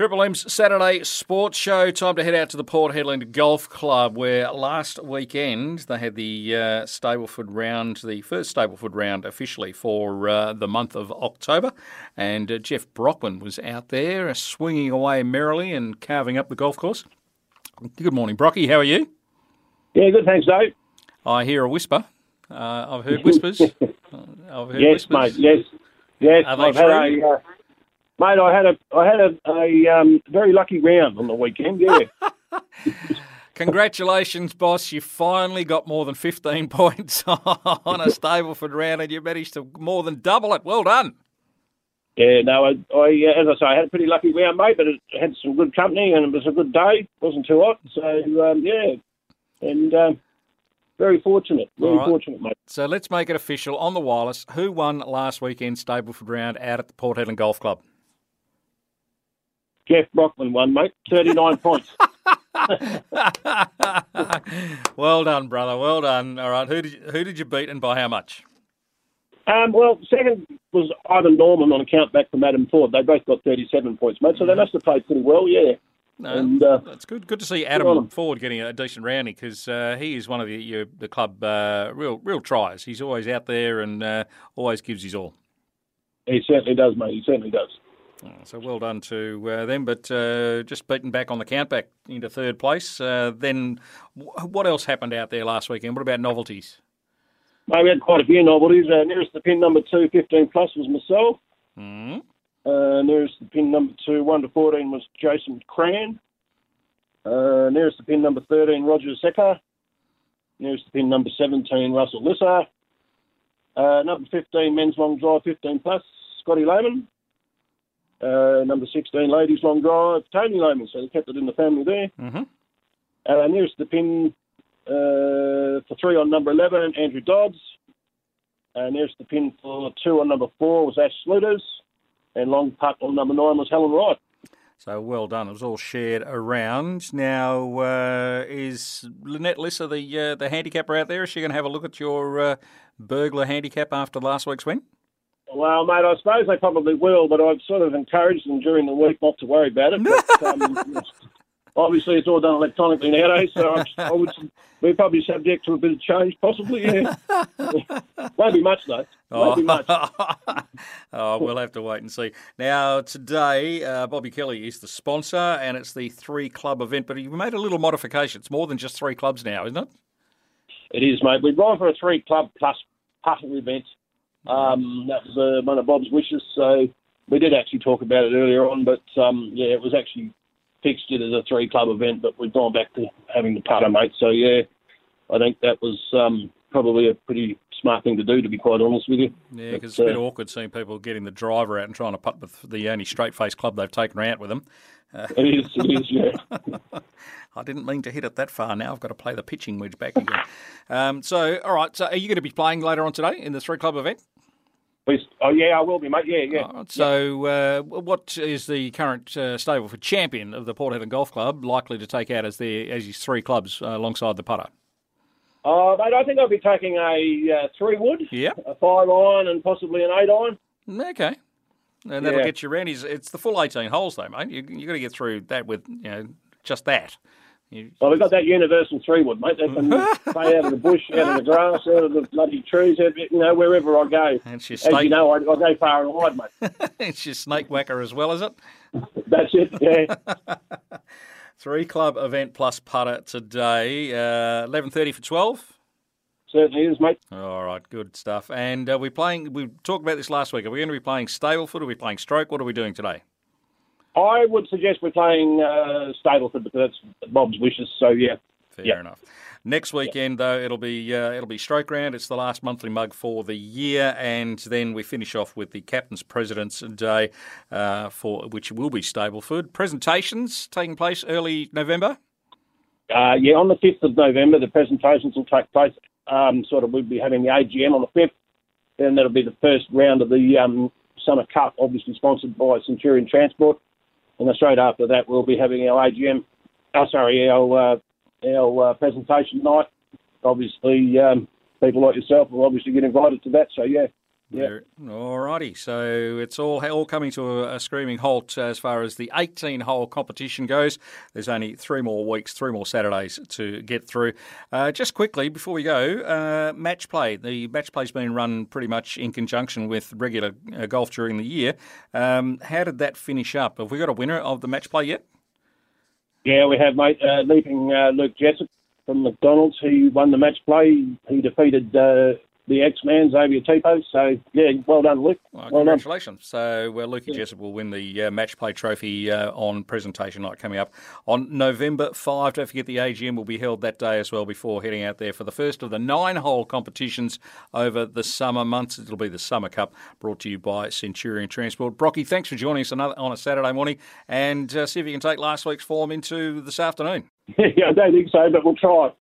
Triple M's Saturday Sports Show. Time to head out to the Port Hedland Golf Club, where last weekend they had the uh, Stableford round, the first Stableford round officially for uh, the month of October. And uh, Jeff Brockman was out there uh, swinging away merrily and carving up the golf course. Good morning, Brocky. How are you? Yeah, good. Thanks, Dave. I hear a whisper. Uh, I've heard whispers. I've heard yes, whispers. mate. Yes, yes. Are they I've had true? Mate, I had a, I had a, a um, very lucky round on the weekend. Yeah, Congratulations, boss. You finally got more than 15 points on a Stableford round and you managed to more than double it. Well done. yeah. No, I, I, as I say, I had a pretty lucky round, mate. But it had some good company and it was a good day. It wasn't too hot, so um, yeah, and um, very fortunate. Very right. fortunate, mate. So let's make it official on the wireless. Who won last weekend's Stableford round out at the Port Hedland Golf Club? Jeff Brockman won, mate. Thirty-nine points. well done, brother. Well done. All right. Who did you, who did you beat and by how much? Um, well, second was Ivan Norman on account back from Adam Ford. They both got thirty-seven points, mate. So they must have played pretty well. Yeah. No, And, uh, that's good. Good to see Adam. Ford getting a decent rounding because uh, he is one of the your, the club uh, real real tries. He's always out there and uh, always gives his all. He certainly does, mate. He certainly does. Oh, So well done to uh, them, but uh, just beaten back on the count back into third place. Uh, then wh- what else happened out there last weekend? What about novelties? Mate, we had quite a few novelties. Uh, nearest the pin number two, 15 plus, was myself. Mm. Uh, nearest the pin number two, 1 to 14, was Jason Cran. Uh, nearest the pin number 13, Roger Secker. Nearest the pin number 17, Russell Lisser. Uh, number 15, men's long drive, 15 plus, Scotty Lehman. Uh, number 16, ladies long drive, Tony Lehman. So they kept it in the family there. hmm Uh, nearest the pin uh, for three on number 11, Andrew Dodds. Uh, nearest the pin for two on number four was Ash Sluters. And long putt on number nine was Helen Wright. So well done. It was all shared around. Now uh, is Lynette Lisser the uh, the handicapper out there? Is she going to have a look at your uh, burglar handicap after last week's win? Well, mate, I suppose they probably will, but I've sort of encouraged them during the week not to worry about it. But, um, obviously, it's all done electronically nowadays, so I, I would we're probably subject to a bit of change, possibly. Yeah, won't be much though. Won't be much. oh, we'll have to wait and see. Now, today, uh, Bobby Kelly is the sponsor, and it's the three club event. But you made a little modification. It's more than just three clubs now, isn't it? It is, mate. We've gone for a three club plus putter event. Um, that was uh, one of Bob's wishes, so we did actually talk about it earlier on. But um, yeah, it was actually fixtured as a three club event, but we've gone back to having the putter, mate. So yeah, I think that was um, probably a pretty smart thing to do, to be quite honest with you. Yeah, because it's a bit uh, awkward seeing people getting the driver out and trying to putt with the only straight face club they've taken out with them. It is, it is, yeah. I didn't mean to hit it that far. Now I've got to play the pitching wedge back again. um, so, all right. So, are you going to be playing later on today in the three club event? Oh yeah, I will be, mate. Yeah, yeah. Right, so, uh, what is the current uh, Stableford champion of the Port Hedland Golf Club likely to take out as their as his three clubs uh, alongside the putter? Uh, mate, I think I'll be taking a uh, three wood, Yep. a five iron, and possibly an eight iron. Okay. And that'll Yeah. get you around. It's, it's the full 18 holes, though, mate. You, you got to get through that with you know just that. Well, we've got that universal three wood, mate. They can play out of the bush, out of the grass, out of the bloody trees, out- you know, wherever I go. and she's As you know, I, I go far and wide, mate. it's your snake whacker as well, is it? That's it. Yeah. Three club event plus putter today. Uh, Eleven thirty for twelve. Certainly is, mate. All right, good stuff. And uh, we're playing. We talked about this last week. Are we going to be playing Stableford? Are we playing Stroke? What are we doing today? I would suggest we're playing uh, Stableford because that's Bob's wishes. So yeah, Fair Yep. enough. Next weekend, though, it'll be uh, it'll be Stroke Round. It's the last monthly mug for the year, and then we finish off with the Captain's President's Day, uh, for which will be Stableford. Presentations taking place early November. uh, yeah. On the fifth of November, the presentations will take place. Um, sort of, we'll be having the AGM on the fifth. Then that'll be the first round of the um, Summer Cup, obviously sponsored by Centurion Transport. And then straight after that, we'll be having our AGM. Oh, sorry, our uh, our uh, presentation night. Obviously, um, people like yourself will obviously get invited to that. So yeah, Yeah. All righty. So it's all all coming to a, a, screaming halt as far as the 18 hole competition goes. There's only three more weeks, three more Saturdays to get through. Uh, just quickly before we go, uh, match play. The match play's been run pretty much in conjunction with regular uh, golf during the year. Um, how did that finish up? Have we got a winner of the match play yet? Yeah, we have, mate. Uh, leaping uh, Luke Jessup from McDonald's. who won the match play. He defeated the X-Man, Xavier Tipo. So, yeah, well done, Luke. Well, well congratulations. Done. So, well, Lukey yeah. Jessup will win the uh, match play trophy uh, on presentation night coming up on November 5. Don't forget the AGM will be held that day as well before heading out there for the first of the nine hole competitions over the summer months. It'll be the Summer Cup brought to you by Centurion Transport. Brocky, thanks for joining us another, on a Saturday morning and uh, see if you can take last week's form into this afternoon. yeah, I don't think so, but we'll try.